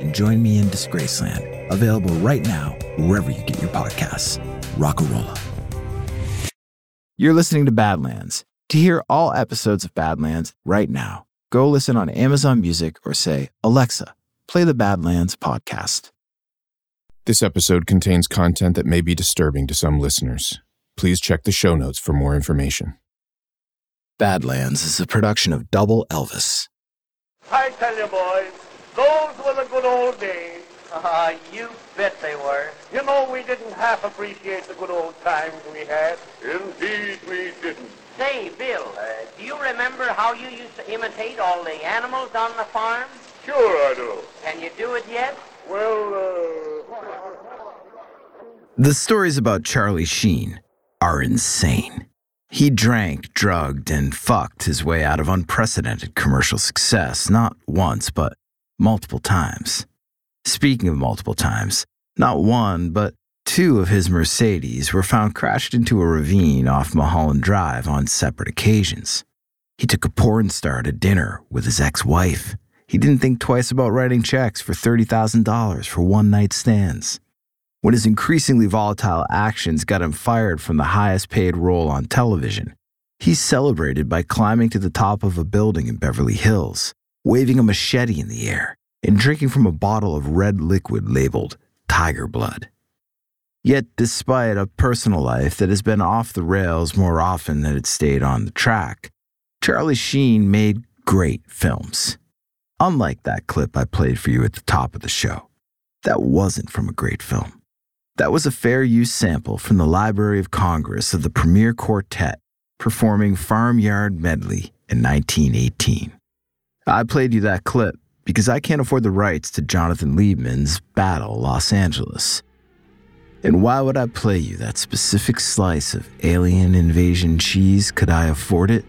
and join me in Disgraceland. Available right now, wherever you get your podcasts. Rockarola. You're listening to Badlands. To hear all episodes of Badlands right now, go listen on Amazon Music or say, Alexa, play the Badlands podcast. This episode contains content that may be disturbing to some listeners. Please check the show notes for more information. Badlands is a production of Double Elvis. I tell you, boys, those were the good old days. Ah, you bet they were. You know, we didn't half appreciate the good old times we had. Indeed, we didn't. Say, Bill, uh, do you remember how you used to imitate all the animals on the farm? Sure I do. Can you do it yet? Well, uh... The stories about Charlie Sheen are insane. He drank, drugged, and fucked his way out of unprecedented commercial success, not once, but multiple times. Speaking of multiple times, not one, but two of his Mercedes were found crashed into a ravine off Mulholland Drive on separate occasions. He took a porn star to dinner with his ex wife. He didn't think twice about writing checks for $30,000 for one night stands. When his increasingly volatile actions got him fired from the highest paid role on television, he celebrated by climbing to the top of a building in Beverly Hills, waving a machete in the air, and drinking from a bottle of red liquid labeled Tiger Blood. Yet, despite a personal life that has been off the rails more often than it stayed on the track, Charlie Sheen made great films. Unlike that clip I played for you at the top of the show, that wasn't from a great film. That was a fair use sample from the Library of Congress of the Premier Quartet performing Farmyard Medley in 1918. I played you that clip because I can't afford the rights to Jonathan Liebman's Battle Los Angeles. And why would I play you that specific slice of alien invasion cheese could I afford it?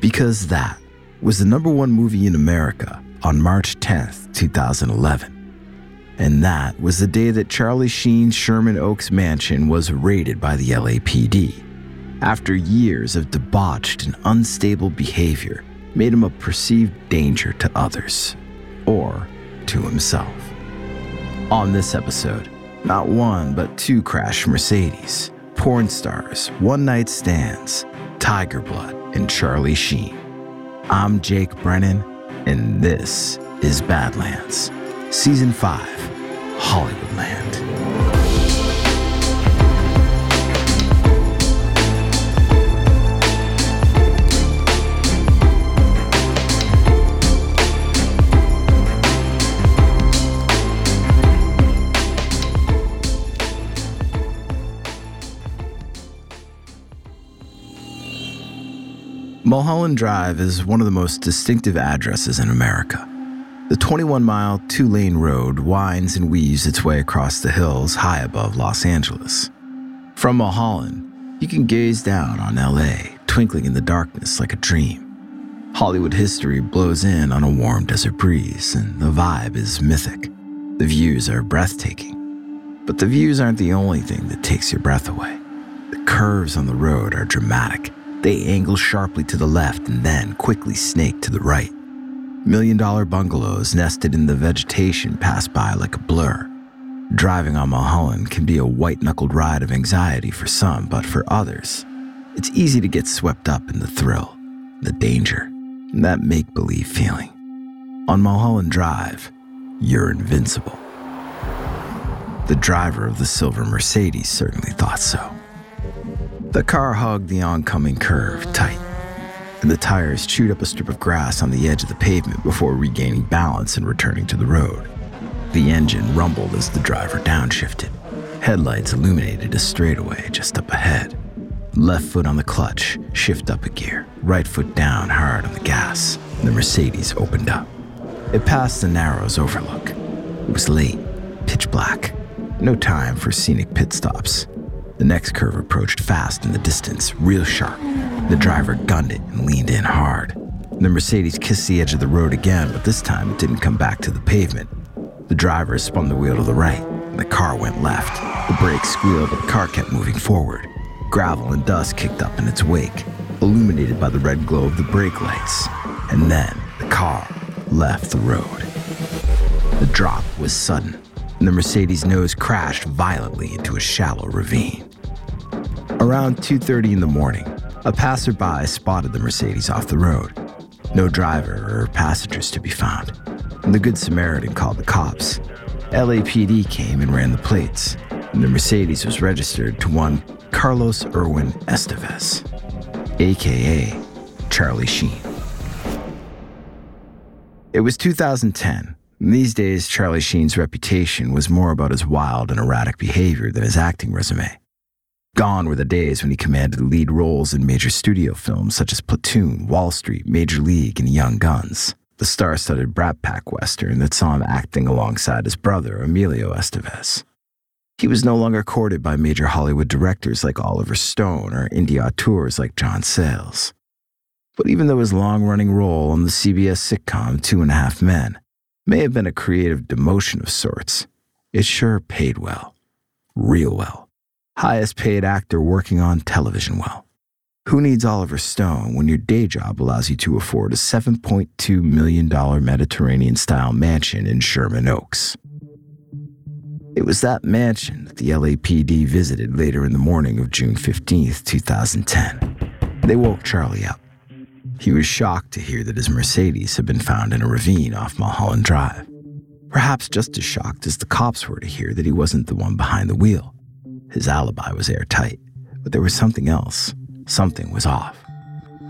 Because that was the number one movie in America on March 10th, 2011. And that was the day that Charlie Sheen's Sherman Oaks mansion was raided by the LAPD. After years of debauched and unstable behavior, made him a perceived danger to others, or to himself. On this episode, not one but two crash Mercedes, porn stars, one night stands, Tiger Blood, and Charlie Sheen. I'm Jake Brennan, and this is Badlands, Season 5, Hollywoodland. Mulholland Drive is one of the most distinctive addresses in America. The 21 mile, two lane road winds and weaves its way across the hills high above Los Angeles. From Mulholland, you can gaze down on LA, twinkling in the darkness like a dream. Hollywood history blows in on a warm desert breeze, and the vibe is mythic. The views are breathtaking. But the views aren't the only thing that takes your breath away. The curves on the road are dramatic. They angle sharply to the left and then quickly snake to the right. Million dollar bungalows nested in the vegetation pass by like a blur. Driving on Mulholland can be a white knuckled ride of anxiety for some, but for others, it's easy to get swept up in the thrill, the danger, and that make believe feeling. On Mulholland Drive, you're invincible. The driver of the silver Mercedes certainly thought so. The car hugged the oncoming curve tight, and the tires chewed up a strip of grass on the edge of the pavement before regaining balance and returning to the road. The engine rumbled as the driver downshifted. Headlights illuminated a straightaway just up ahead. Left foot on the clutch, shift up a gear, right foot down hard on the gas. The Mercedes opened up. It passed the Narrows overlook. It was late, pitch black. No time for scenic pit stops. The next curve approached fast in the distance, real sharp. The driver gunned it and leaned in hard. The Mercedes kissed the edge of the road again, but this time it didn't come back to the pavement. The driver spun the wheel to the right, and the car went left. The brakes squealed, but the car kept moving forward. Gravel and dust kicked up in its wake, illuminated by the red glow of the brake lights. And then the car left the road. The drop was sudden, and the Mercedes nose crashed violently into a shallow ravine. Around 2:30 in the morning, a passerby spotted the Mercedes off the road. No driver or passengers to be found. And the Good Samaritan called the cops. LAPD came and ran the plates, and the Mercedes was registered to one Carlos Irwin Estevez, aka Charlie Sheen. It was 2010. and These days, Charlie Sheen's reputation was more about his wild and erratic behavior than his acting resume. Gone were the days when he commanded lead roles in major studio films such as Platoon, Wall Street, Major League, and Young Guns, the star studded Brat Pack Western that saw him acting alongside his brother, Emilio Estevez. He was no longer courted by major Hollywood directors like Oliver Stone or indie auteurs like John Sayles. But even though his long running role on the CBS sitcom Two and a Half Men may have been a creative demotion of sorts, it sure paid well. Real well. Highest paid actor working on television well. Who needs Oliver Stone when your day job allows you to afford a $7.2 million Mediterranean style mansion in Sherman Oaks? It was that mansion that the LAPD visited later in the morning of June 15th, 2010. They woke Charlie up. He was shocked to hear that his Mercedes had been found in a ravine off Mulholland Drive. Perhaps just as shocked as the cops were to hear that he wasn't the one behind the wheel. His alibi was airtight, but there was something else. Something was off.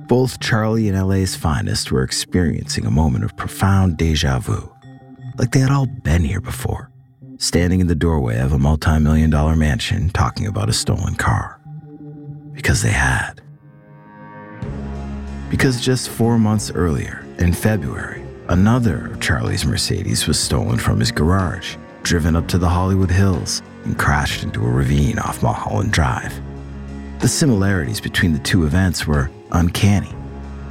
Both Charlie and LA's finest were experiencing a moment of profound deja vu, like they had all been here before, standing in the doorway of a multi million dollar mansion talking about a stolen car. Because they had. Because just four months earlier, in February, another of Charlie's Mercedes was stolen from his garage, driven up to the Hollywood Hills, and crashed into a ravine off Mulholland Drive. The similarities between the two events were uncanny,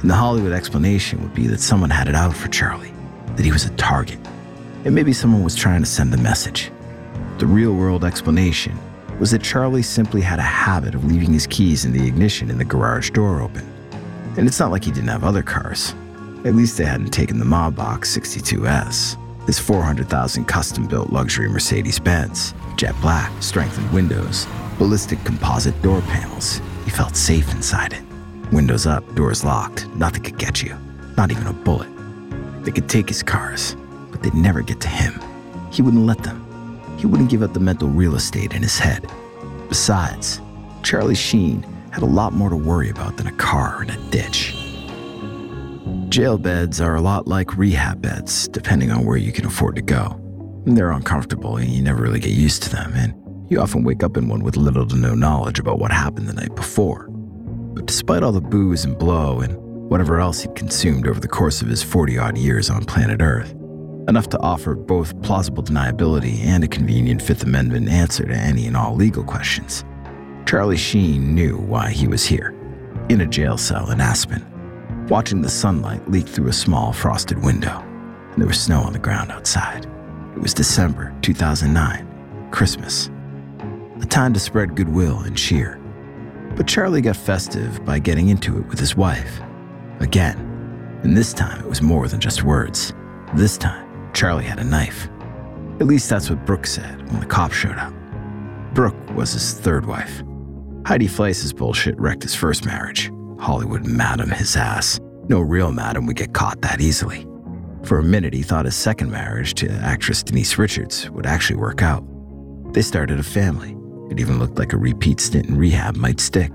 and the Hollywood explanation would be that someone had it out for Charlie, that he was a target, and maybe someone was trying to send a message. The real world explanation was that Charlie simply had a habit of leaving his keys in the ignition and the garage door open. And it's not like he didn't have other cars. At least they hadn't taken the Maybach 62S, his 400,000 custom built luxury Mercedes Benz, jet black, strengthened windows, ballistic composite door panels. He felt safe inside it. Windows up, doors locked, nothing could get you, not even a bullet. They could take his cars, but they'd never get to him. He wouldn't let them. He wouldn't give up the mental real estate in his head. Besides, Charlie Sheen had a lot more to worry about than a car in a ditch. Jail beds are a lot like rehab beds, depending on where you can afford to go. They're uncomfortable and you never really get used to them, and you often wake up in one with little to no knowledge about what happened the night before. But despite all the booze and blow and whatever else he'd consumed over the course of his 40 odd years on planet Earth, enough to offer both plausible deniability and a convenient Fifth Amendment answer to any and all legal questions. Charlie Sheen knew why he was here, in a jail cell in Aspen, watching the sunlight leak through a small frosted window, and there was snow on the ground outside. It was December 2009, Christmas, a time to spread goodwill and cheer. But Charlie got festive by getting into it with his wife. Again, and this time it was more than just words. This time, Charlie had a knife. At least that's what Brooke said when the cops showed up. Brooke was his third wife. Heidi Fleiss's bullshit wrecked his first marriage. Hollywood madam his ass. No real madam would get caught that easily. For a minute, he thought his second marriage to actress Denise Richards would actually work out. They started a family. It even looked like a repeat stint in rehab might stick.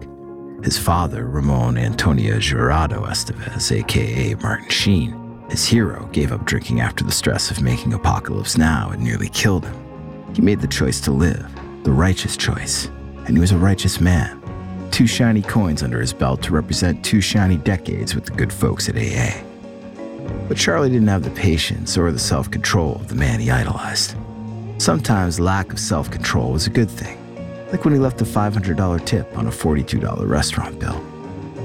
His father, Ramon Antonio Jurado Estevez, aka Martin Sheen, his hero, gave up drinking after the stress of making Apocalypse Now had nearly killed him. He made the choice to live, the righteous choice, and he was a righteous man. Two shiny coins under his belt to represent two shiny decades with the good folks at AA. But Charlie didn't have the patience or the self control of the man he idolized. Sometimes lack of self control was a good thing, like when he left a $500 tip on a $42 restaurant bill.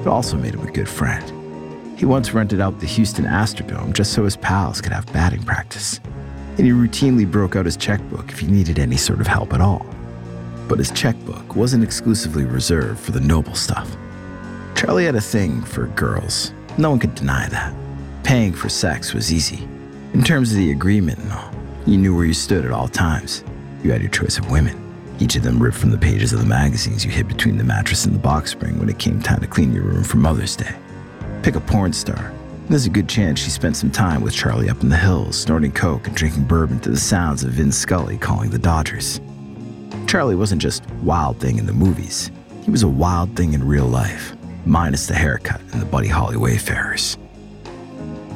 It also made him a good friend. He once rented out the Houston Astrodome just so his pals could have batting practice. And he routinely broke out his checkbook if he needed any sort of help at all. But his checkbook wasn't exclusively reserved for the noble stuff. Charlie had a thing for girls. No one could deny that. Paying for sex was easy. In terms of the agreement and all, you knew where you stood at all times. You had your choice of women. Each of them ripped from the pages of the magazines you hid between the mattress and the box spring when it came time to clean your room for Mother's Day pick a porn star. There's a good chance she spent some time with Charlie up in the hills, snorting coke and drinking bourbon to the sounds of Vin Scully calling the Dodgers. Charlie wasn't just wild thing in the movies. He was a wild thing in real life, minus the haircut and the Buddy Holly Wayfarers.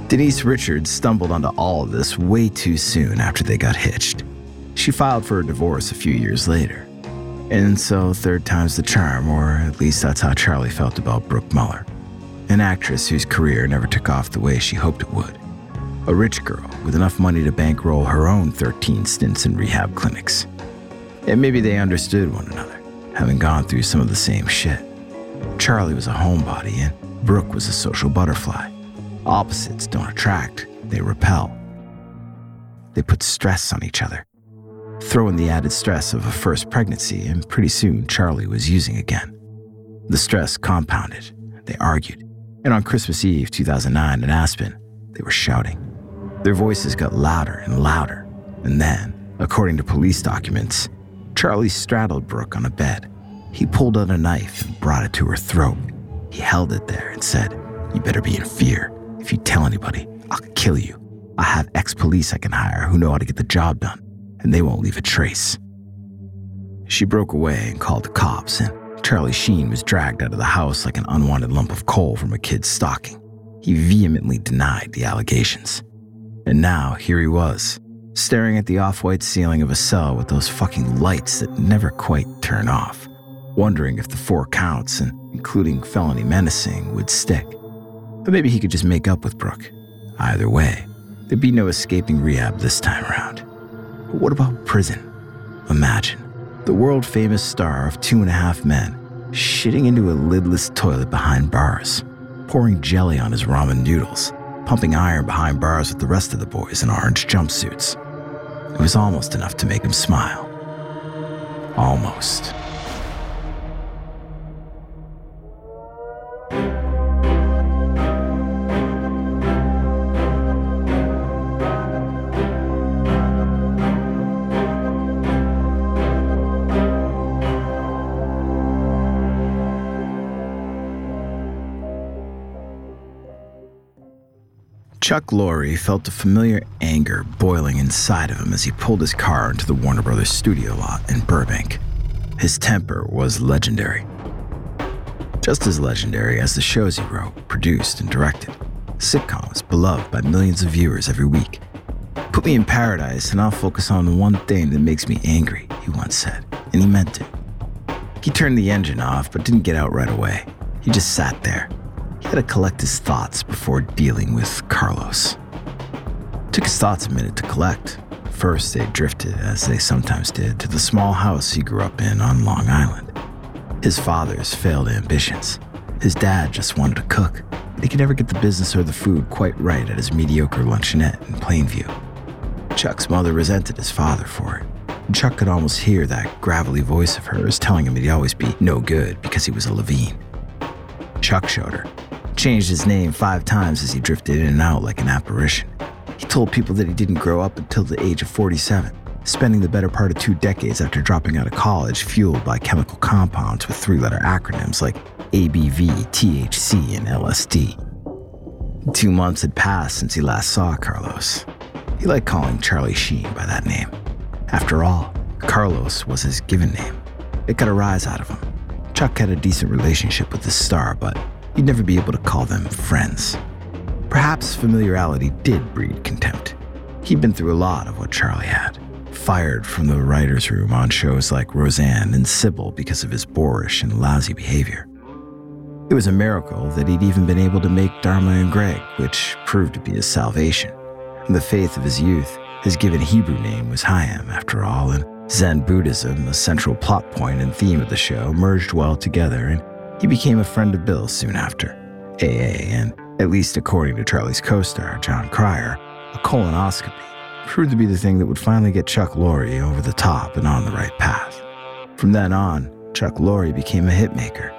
Denise Richards stumbled onto all of this way too soon after they got hitched. She filed for a divorce a few years later. And so, third time's the charm, or at least that's how Charlie felt about Brooke Mueller an actress whose career never took off the way she hoped it would. A rich girl with enough money to bankroll her own 13 stints in rehab clinics. And maybe they understood one another, having gone through some of the same shit. Charlie was a homebody and Brooke was a social butterfly. Opposites don't attract, they repel. They put stress on each other. Throw in the added stress of a first pregnancy, and pretty soon Charlie was using again. The stress compounded. They argued. And on Christmas Eve 2009 in Aspen, they were shouting. Their voices got louder and louder. And then, according to police documents, Charlie straddled Brooke on a bed. He pulled out a knife and brought it to her throat. He held it there and said, You better be in fear. If you tell anybody, I'll kill you. I have ex police I can hire who know how to get the job done, and they won't leave a trace. She broke away and called the cops, and Charlie Sheen was dragged out of the house like an unwanted lump of coal from a kid's stocking. He vehemently denied the allegations. And now, here he was, staring at the off white ceiling of a cell with those fucking lights that never quite turn off, wondering if the four counts, and including felony menacing, would stick. But maybe he could just make up with Brooke. Either way, there'd be no escaping rehab this time around. But what about prison? Imagine the world famous star of Two and a Half Men, shitting into a lidless toilet behind bars, pouring jelly on his ramen noodles, pumping iron behind bars with the rest of the boys in orange jumpsuits. It was almost enough to make him smile. Almost. Chuck Lorre felt a familiar anger boiling inside of him as he pulled his car into the Warner Brothers studio lot in Burbank. His temper was legendary. Just as legendary as the shows he wrote, produced, and directed. Sitcoms beloved by millions of viewers every week. Put me in paradise and I'll focus on the one thing that makes me angry, he once said, and he meant it. He turned the engine off but didn't get out right away. He just sat there, he had to collect his thoughts before dealing with Carlos. It took his thoughts a minute to collect. First, they drifted, as they sometimes did, to the small house he grew up in on Long Island. His father's failed ambitions. His dad just wanted to cook, but he could never get the business or the food quite right at his mediocre luncheonette in Plainview. Chuck's mother resented his father for it. Chuck could almost hear that gravelly voice of hers telling him he'd always be no good because he was a Levine. Chuck showed her changed his name five times as he drifted in and out like an apparition. He told people that he didn't grow up until the age of 47, spending the better part of two decades after dropping out of college fueled by chemical compounds with three letter acronyms like ABV, THC, and LSD. Two months had passed since he last saw Carlos. He liked calling Charlie Sheen by that name. After all, Carlos was his given name. It got a rise out of him. Chuck had a decent relationship with the star, but he'd never be able to call them friends. Perhaps familiarity did breed contempt. He'd been through a lot of what Charlie had. Fired from the writer's room on shows like Roseanne and Cybill because of his boorish and lousy behavior. It was a miracle that he'd even been able to make Dharma and Greg, which proved to be his salvation. The faith of his youth, his given Hebrew name was Chaim, after all, and Zen Buddhism, a central plot point and theme of the show, merged well together, and he became a friend of Bill's soon after. AA, and at least according to Charlie's co star, Jon Cryer, a colonoscopy proved to be the thing that would finally get Chuck Lorre over the top and on the right path. From then on, Chuck Lorre became a hitmaker.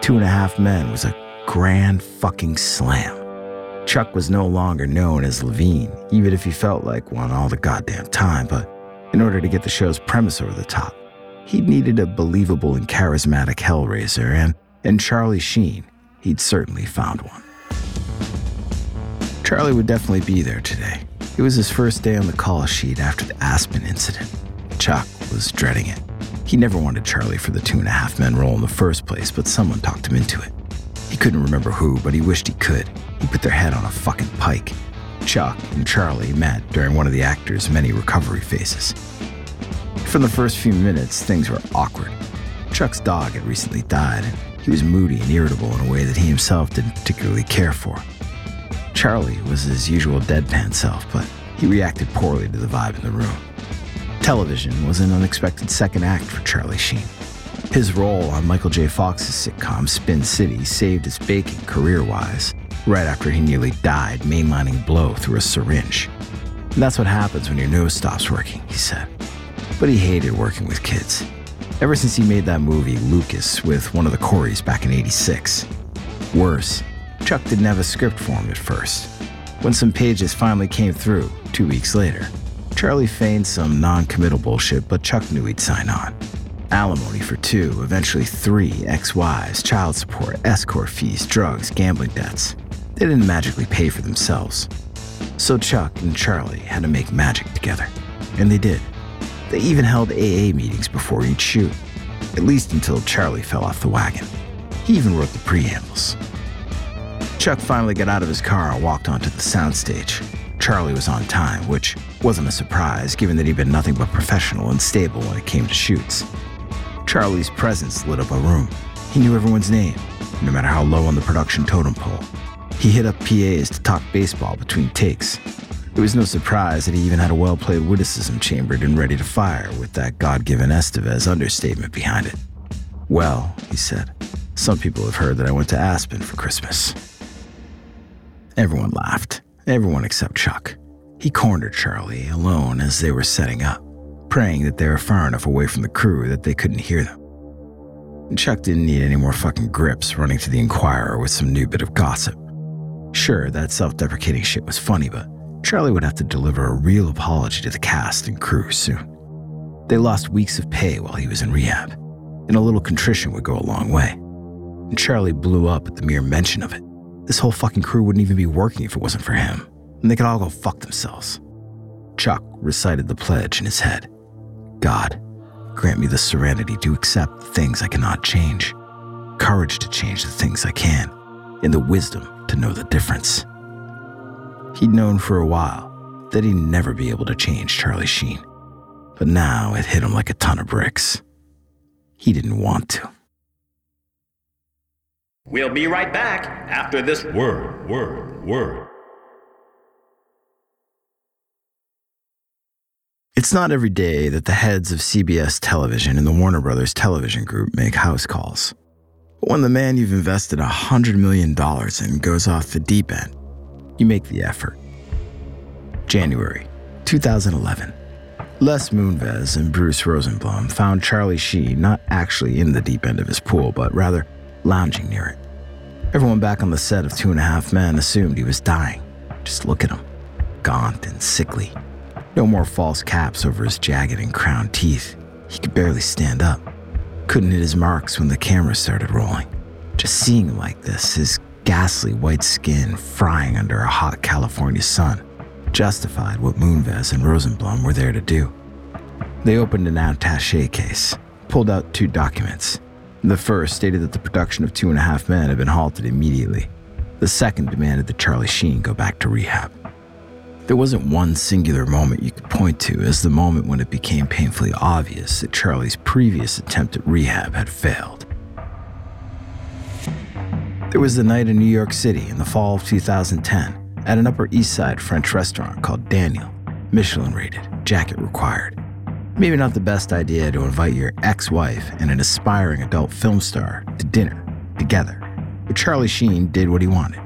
Two and a Half Men was a grand fucking slam. Chuck was no longer known as Levine, even if he felt like one all the goddamn time, but in order to get the show's premise over the top, he needed a believable and charismatic Hellraiser, and in Charlie Sheen, he'd certainly found one. Charlie would definitely be there today. It was his first day on the call sheet after the Aspen incident. Chuck was dreading it. He never wanted Charlie for the two and a half men role in the first place, but someone talked him into it. He couldn't remember who, but he wished he could. He put their head on a fucking pike. Chuck and Charlie met during one of the actor's many recovery phases. From the first few minutes, things were awkward. Chuck's dog had recently died, and he was moody and irritable in a way that he himself didn't particularly care for. Charlie was his usual deadpan self, but he reacted poorly to the vibe in the room. Television was an unexpected second act for Charlie Sheen. His role on Michael J. Fox's sitcom Spin City saved his bacon career wise, right after he nearly died mainlining blow through a syringe. And that's what happens when your nose stops working, he said. But he hated working with kids. Ever since he made that movie, Lucas, with one of the Coreys back in 86. Worse, Chuck didn't have a script for him at first. When some pages finally came through, two weeks later, Charlie feigned some non committal bullshit, but Chuck knew he'd sign on. Alimony for two, eventually three ex wives, child support, escort fees, drugs, gambling debts. They didn't magically pay for themselves. So Chuck and Charlie had to make magic together. And they did. They even held AA meetings before each shoot, at least until Charlie fell off the wagon. He even wrote the preambles. Chuck finally got out of his car and walked onto the soundstage. Charlie was on time, which wasn't a surprise given that he'd been nothing but professional and stable when it came to shoots. Charlie's presence lit up a room. He knew everyone's name, no matter how low on the production totem pole. He hit up PAs to talk baseball between takes. It was no surprise that he even had a well played witticism chambered and ready to fire with that God given Estevez understatement behind it. Well, he said, some people have heard that I went to Aspen for Christmas. Everyone laughed, everyone except Chuck. He cornered Charlie alone as they were setting up, praying that they were far enough away from the crew that they couldn't hear them. Chuck didn't need any more fucking grips running to the Inquirer with some new bit of gossip. Sure, that self deprecating shit was funny, but Charlie would have to deliver a real apology to the cast and crew soon. They lost weeks of pay while he was in rehab, and a little contrition would go a long way. And Charlie blew up at the mere mention of it. This whole fucking crew wouldn't even be working if it wasn't for him, and they could all go fuck themselves. Chuck recited the pledge in his head God, grant me the serenity to accept the things I cannot change, courage to change the things I can, and the wisdom to know the difference. He'd known for a while that he'd never be able to change Charlie Sheen, but now it hit him like a ton of bricks. He didn't want to. We'll be right back after this word, word, word. It's not every day that the heads of CBS Television and the Warner Brothers Television Group make house calls. But when the man you've invested $100 million in goes off the deep end, you make the effort. January 2011. Les Moonves and Bruce Rosenblum found Charlie Sheen not actually in the deep end of his pool, but rather lounging near it. Everyone back on the set of Two and a Half Men assumed he was dying. Just look at him, gaunt and sickly. No more false caps over his jagged and crowned teeth. He could barely stand up. Couldn't hit his marks when the camera started rolling. Just seeing him like this, his ghastly white skin frying under a hot California sun, justified what Moonves and Rosenblum were there to do. They opened an attache case, pulled out two documents, The first stated that the production of Two and a Half Men had been halted immediately. The second demanded that Charlie Sheen go back to rehab. There wasn't one singular moment you could point to as the moment when it became painfully obvious that Charlie's previous attempt at rehab had failed. There was the night in New York City in the fall of 2010 at an Upper East Side French restaurant called Daniel, Michelin rated, jacket required. Maybe not the best idea to invite your ex wife and an aspiring adult film star to dinner together, but Charlie Sheen did what he wanted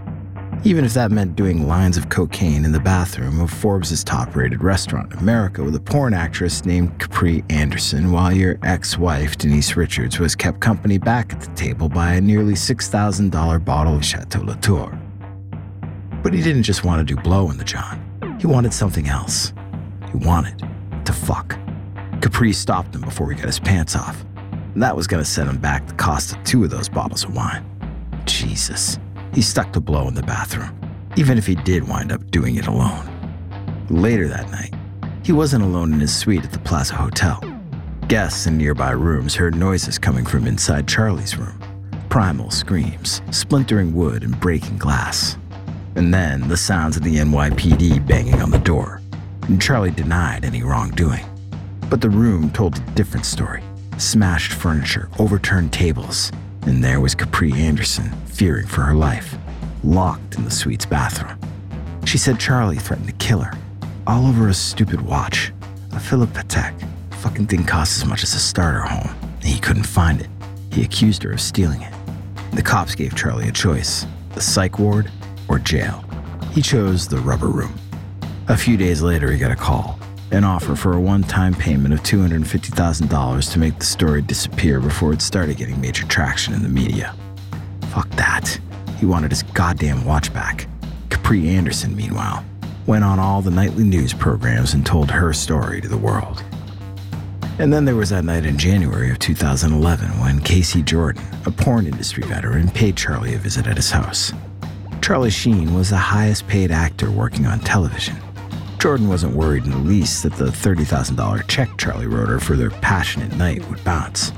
even if that meant doing lines of cocaine in the bathroom of Forbes' top rated restaurant in America with a porn actress named Capri Anderson, while your ex wife, Denise Richards, was kept company back at the table by a nearly $6,000 bottle of Chateau Latour. But he didn't just want to do blow in the John, he wanted something else. He wanted to fuck. Capri stopped him before he got his pants off. And that was going to set him back the cost of two of those bottles of wine. Jesus. He stuck the blow in the bathroom, even if he did wind up doing it alone. Later that night, he wasn't alone in his suite at the Plaza Hotel. Guests in nearby rooms heard noises coming from inside Charlie's room primal screams, splintering wood, and breaking glass. And then the sounds of the NYPD banging on the door. And Charlie denied any wrongdoing. But the room told a different story smashed furniture, overturned tables, and there was Capri Anderson, fearing for her life, locked in the suite's bathroom. She said Charlie threatened to kill her, all over a stupid watch. A Philippe Patek. Fucking thing cost as much as a starter home, and he couldn't find it. He accused her of stealing it. The cops gave Charlie a choice the psych ward or jail. He chose the rubber room. A few days later, he got a call an offer for a one time payment of $250,000 to make the story disappear before it started getting major traction in the media. Fuck that. He wanted his goddamn watch back. Capri Anderson, meanwhile, went on all the nightly news programs and told her story to the world. And then there was that night in January of 2011 when Casey Jordan, a porn industry veteran, paid Charlie a visit at his house. Charlie Sheen was the highest paid actor working on television Jordan wasn't worried in the least that the $30,000 check Charlie wrote her for their passionate night would bounce.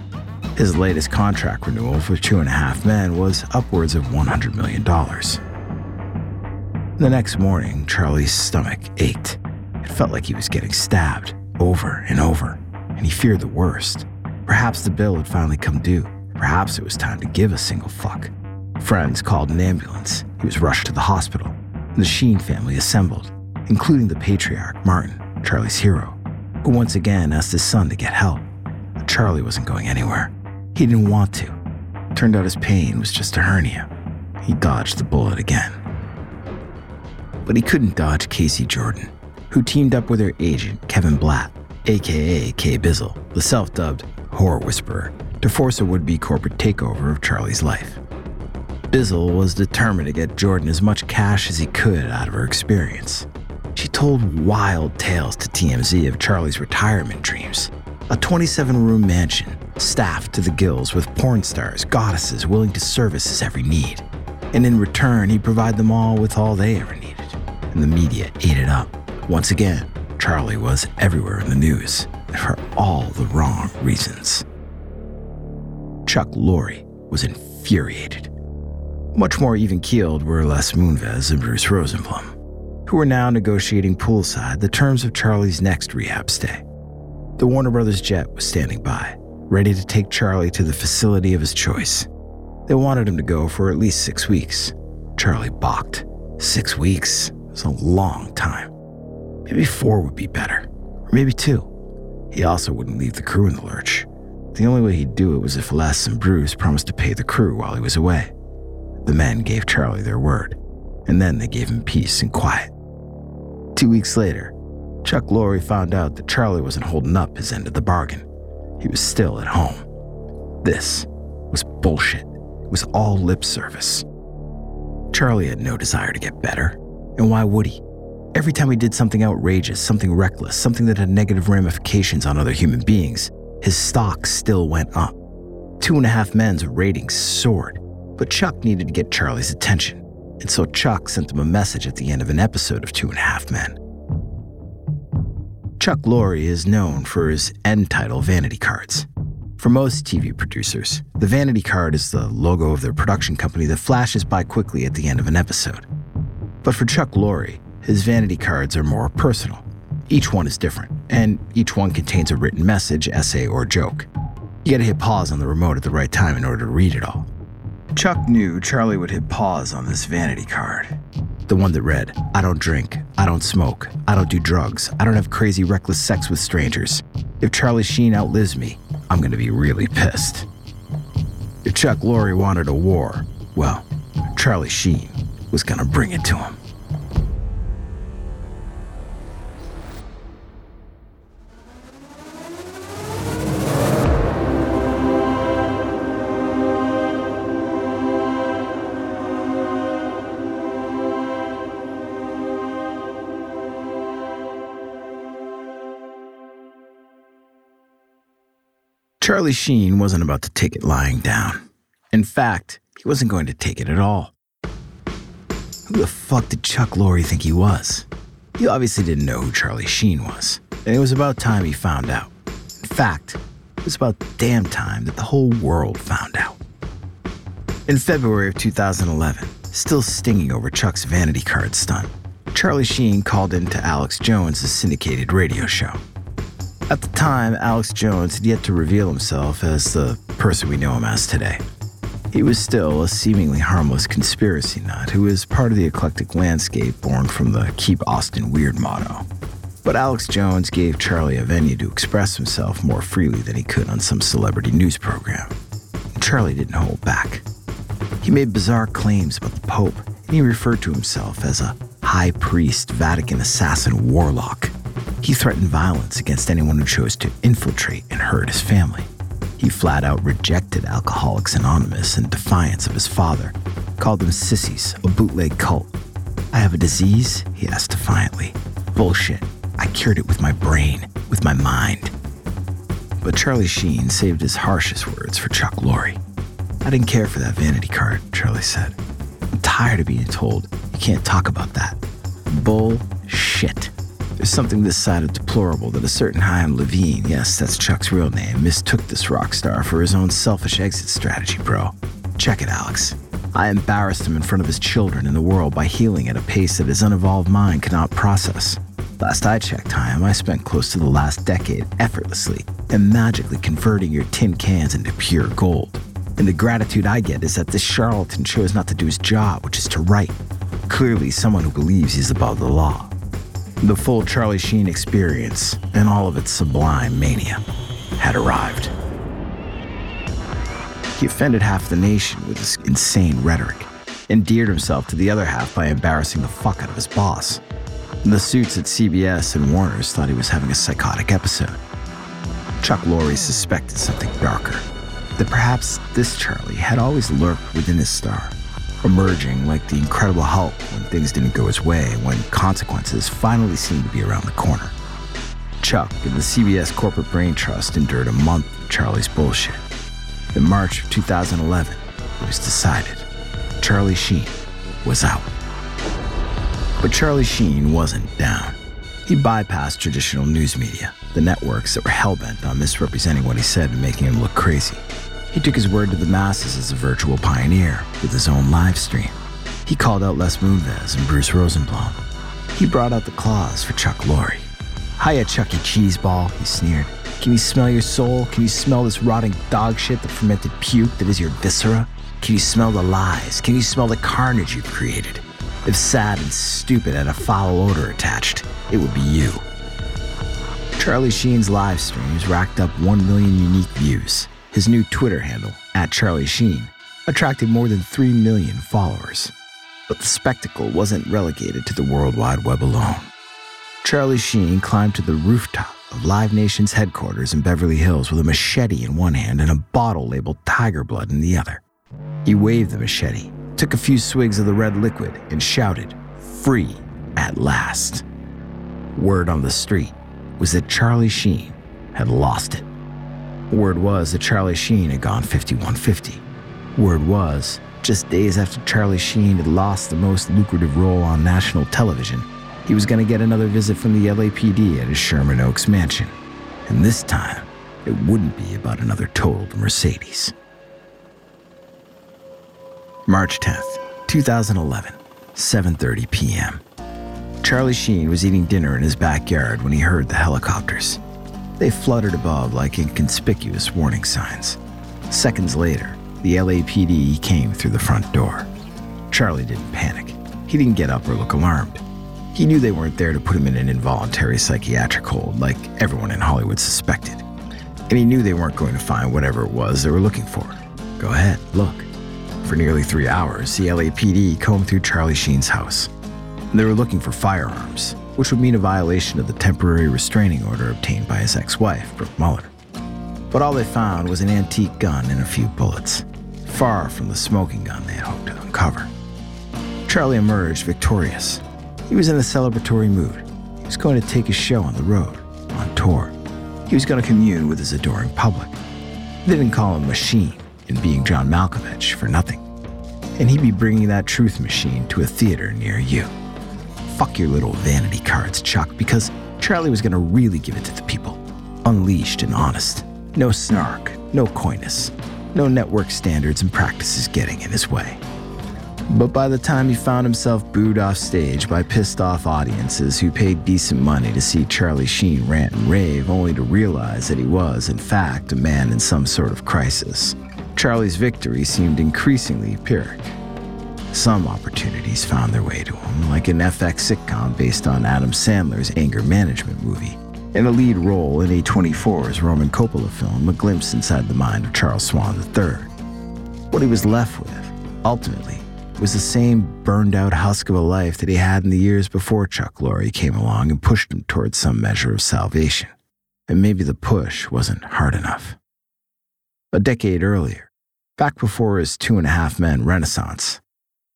His latest contract renewal for Two and a Half Men was upwards of $100 million. The next morning, Charlie's stomach ached. It felt like he was getting stabbed over and over, and he feared the worst. Perhaps the bill had finally come due. Perhaps it was time to give a single fuck. Friends called an ambulance. He was rushed to the hospital. The Sheen family assembled including the patriarch, Martin, Charlie's hero, who once again asked his son to get help. But Charlie wasn't going anywhere. He didn't want to. Turned out his pain was just a hernia. He dodged the bullet again. But he couldn't dodge Casey Jordan, who teamed up with her agent, Kevin Blatt, aka Kay Bizzle, the self dubbed horror whisperer, to force a would be corporate takeover of Charlie's life. Bizzle was determined to get Jordan as much cash as he could out of her experience. She told wild tales to TMZ of Charlie's retirement dreams a 27 room mansion staffed to the gills with porn stars, goddesses willing to service his every need. And in return, he'd provide them all with all they ever needed. And the media ate it up. Once again, Charlie was everywhere in the news, for all the wrong reasons. Chuck Lorre was infuriated. Much more even keeled were Les Moonves and Bruce Rosenblum who were now negotiating poolside the terms of Charlie's next rehab stay. The Warner Brothers jet was standing by, ready to take Charlie to the facility of his choice. They wanted him to go for at least six weeks. Charlie balked. Six weeks was a long time. Maybe four would be better, or maybe two. He also wouldn't leave the crew in the lurch. The only way he'd do it was if Les and Bruce promised to pay the crew while he was away. The men gave Charlie their word, and then they gave him peace and quiet. Two weeks later, Chuck Lorre found out that Charlie wasn't holding up his end of the bargain. He was still at home. This was bullshit. It was all lip service. Charlie had no desire to get better, and why would he? Every time he did something outrageous, something reckless, something that had negative ramifications on other human beings, his stock still went up. Two and a Half Men's ratings soared, but Chuck needed to get Charlie's attention and so Chuck sent him a message at the end of an episode of Two and a Half Men. Chuck Lorre is known for his end title vanity cards. For most TV producers, the vanity card is the logo of their production company that flashes by quickly at the end of an episode. But for Chuck Lorre, his vanity cards are more personal. Each one is different, and each one contains a written message, essay, or joke. You gotta hit pause on the remote at the right time in order to read it all. Chuck knew Charlie would hit pause on this vanity card. The one that read, I don't drink, I don't smoke, I don't do drugs, I don't have crazy reckless sex with strangers. If Charlie Sheen outlives me, I'm gonna be really pissed. If Chuck Lorre wanted a war, well, Charlie Sheen was gonna bring it to him. Charlie Sheen wasn't about to take it lying down. In fact, he wasn't going to take it at all. Who the fuck did Chuck Lorre think he was? He obviously didn't know who Charlie Sheen was, and it was about time he found out. In fact, it was about damn time that the whole world found out. In February of 2011, still stinging over Chuck's vanity card stunt, Charlie Sheen called in to Alex Jones' syndicated radio show. At the time, Alex Jones had yet to reveal himself as the person we know him as today. He was still a seemingly harmless conspiracy nut who was part of the eclectic landscape born from the Keep Austin Weird motto. But Alex Jones gave Charlie a venue to express himself more freely than he could on some celebrity news program. Charlie didn't hold back. He made bizarre claims about the Pope, and he referred to himself as a high priest, Vatican assassin, warlock. He threatened violence against anyone who chose to infiltrate and hurt his family. He flat out rejected Alcoholics Anonymous in defiance of his father, called them sissies, a bootleg cult. I have a disease? He asked defiantly. Bullshit. I cured it with my brain, with my mind. But Charlie Sheen saved his harshest words for Chuck Lorre. I didn't care for that vanity card, Charlie said. I'm tired of being told you can't talk about that. Bullshit. There's something this side of deplorable that a certain Chaim Levine, yes, that's Chuck's real name, mistook this rock star for his own selfish exit strategy, bro. Check it, Alex. I embarrassed him in front of his children and the world by healing at a pace that his unevolved mind cannot process. Last I checked, Chaim, I spent close to the last decade effortlessly and magically converting your tin cans into pure gold. And the gratitude I get is that this charlatan chose not to do his job, which is to write. Clearly, someone who believes he's above the law. The full Charlie Sheen experience and all of its sublime mania had arrived. He offended half the nation with his insane rhetoric, endeared himself to the other half by embarrassing the fuck out of his boss. The suits at CBS and Warner's thought he was having a psychotic episode. Chuck Lorre suspected something darker, that perhaps this Charlie had always lurked within his star emerging like the Incredible Hulk when things didn't go his way, when consequences finally seemed to be around the corner. Chuck and the CBS Corporate Brain Trust endured a month of Charlie's bullshit. In March of 2011, it was decided Charlie Sheen was out. But Charlie Sheen wasn't down. He bypassed traditional news media, the networks that were hellbent on misrepresenting what he said and making him look crazy. He took his word to the masses as a virtual pioneer with his own live stream. He called out Les Moonves and Bruce Rosenblum. He brought out the claws for Chuck Lorre. Hiya, Chucky Cheeseball, he sneered. Can you smell your soul? Can you smell this rotting dog shit, the fermented puke that is your viscera? Can you smell the lies? Can you smell the carnage you've created? If sad and stupid had a foul odor attached, it would be you. Charlie Sheen's live streams racked up 1 million unique views. His new Twitter handle, at Charlie Sheen, attracted more than 3 million followers. But the spectacle wasn't relegated to the World Wide Web alone. Charlie Sheen climbed to the rooftop of Live Nation's headquarters in Beverly Hills with a machete in one hand and a bottle labeled Tiger Blood in the other. He waved the machete, took a few swigs of the red liquid, and shouted, Free at last. Word on the street was that Charlie Sheen had lost it. Word was that Charlie Sheen had gone 5150. Word was, just days after Charlie Sheen had lost the most lucrative role on national television, he was going to get another visit from the LAPD at his Sherman Oaks mansion. And this time, it wouldn't be about another totaled Mercedes. March 10th, 2011, 7:30 p.m. Charlie Sheen was eating dinner in his backyard when he heard the helicopters. They fluttered above like inconspicuous warning signs. Seconds later, the LAPD came through the front door. Charlie didn't panic. He didn't get up or look alarmed. He knew they weren't there to put him in an involuntary psychiatric hold like everyone in Hollywood suspected. And he knew they weren't going to find whatever it was they were looking for. Go ahead, look. For nearly three hours, the LAPD combed through Charlie Sheen's house. They were looking for firearms, which would mean a violation of the temporary restraining order obtained by his ex wife, Brooke Mueller. But all they found was an antique gun and a few bullets, far from the smoking gun they had hoped to uncover. Charlie emerged victorious. He was in a celebratory mood. He was going to take his show on the road, on tour. He was going to commune with his adoring public. They didn't call him Machine in being John Malkovich for nothing. And he'd be bringing that truth machine to a theater near you. Fuck your little vanity cards, Chuck, because Charlie was going to really give it to the people. Unleashed and honest. No snark, no coyness, no network standards and practices getting in his way. But by the time he found himself booed off stage by pissed off audiences who paid decent money to see Charlie Sheen rant and rave only to realize that he was, in fact, a man in some sort of crisis, Charlie's victory seemed increasingly pyrrhic. Some opportunities found their way to him, like an FX sitcom based on Adam Sandler's anger management movie, and a lead role in A24's Roman Coppola film, A Glimpse Inside the Mind of Charles Swan III. What he was left with, ultimately, was the same burned out husk of a life that he had in the years before Chuck Lorre came along and pushed him towards some measure of salvation. And maybe the push wasn't hard enough. A decade earlier, back before his two and a half men renaissance,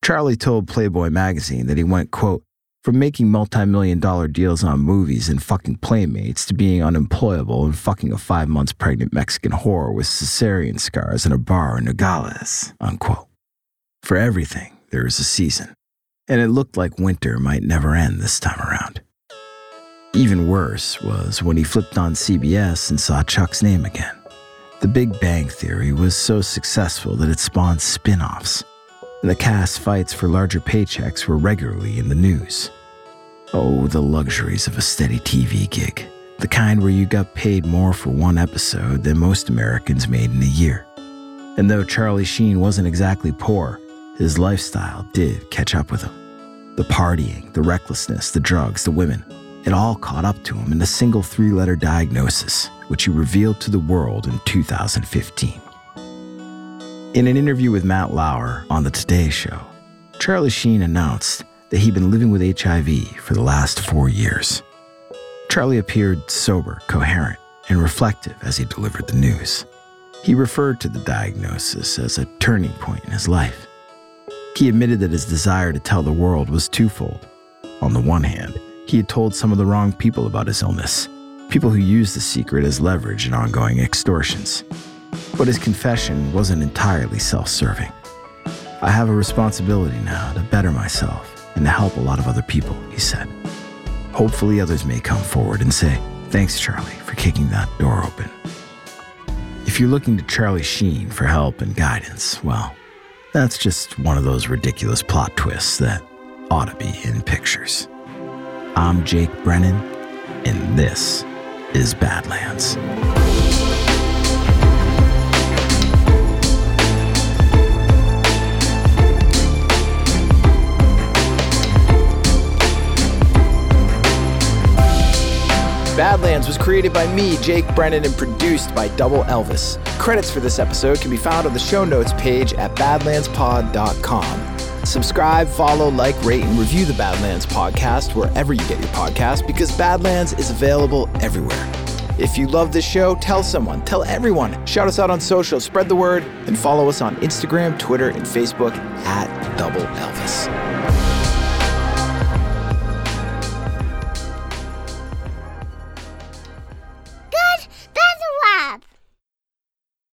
Charlie told Playboy magazine that he went, quote, from making multi-million dollar deals on movies and fucking playmates to being unemployable and fucking a five months pregnant Mexican whore with cesarean scars in a bar in Nogales, unquote. For everything, there is a season, and it looked like winter might never end this time around. Even worse was when he flipped on CBS and saw Chuck's name again. The Big Bang Theory was so successful that it spawned spin offs, and the cast fights for larger paychecks were regularly in the news. Oh, the luxuries of a steady TV gig, the kind where you got paid more for one episode than most Americans made in a year. And though Charlie Sheen wasn't exactly poor, his lifestyle did catch up with him. The partying, the recklessness, the drugs, the women, it all caught up to him in a single three letter diagnosis, which he revealed to the world in 2015. In an interview with Matt Lauer on The Today Show, Charlie Sheen announced that he'd been living with HIV for the last four years. Charlie appeared sober, coherent, and reflective as he delivered the news. He referred to the diagnosis as a turning point in his life. He admitted that his desire to tell the world was twofold. On the one hand, he had told some of the wrong people about his illness, people who used the secret as leverage in ongoing extortions. But his confession wasn't entirely self serving. I have a responsibility now to better myself and to help a lot of other people, he said. Hopefully, others may come forward and say, Thanks, Charlie, for kicking that door open. If you're looking to Charlie Sheen for help and guidance, well, that's just one of those ridiculous plot twists that ought to be in pictures. I'm Jake Brennan, and this is Badlands. Badlands was created by me, Jake Brennan, and produced by Double Elvis. Credits for this episode can be found on the show notes page at badlandspod.com. Subscribe, follow, like, rate, and review the Badlands podcast wherever you get your podcast because Badlands is available everywhere. If you love this show, tell someone, tell everyone. Shout us out on social, spread the word, and follow us on Instagram, Twitter, and Facebook at Double Elvis.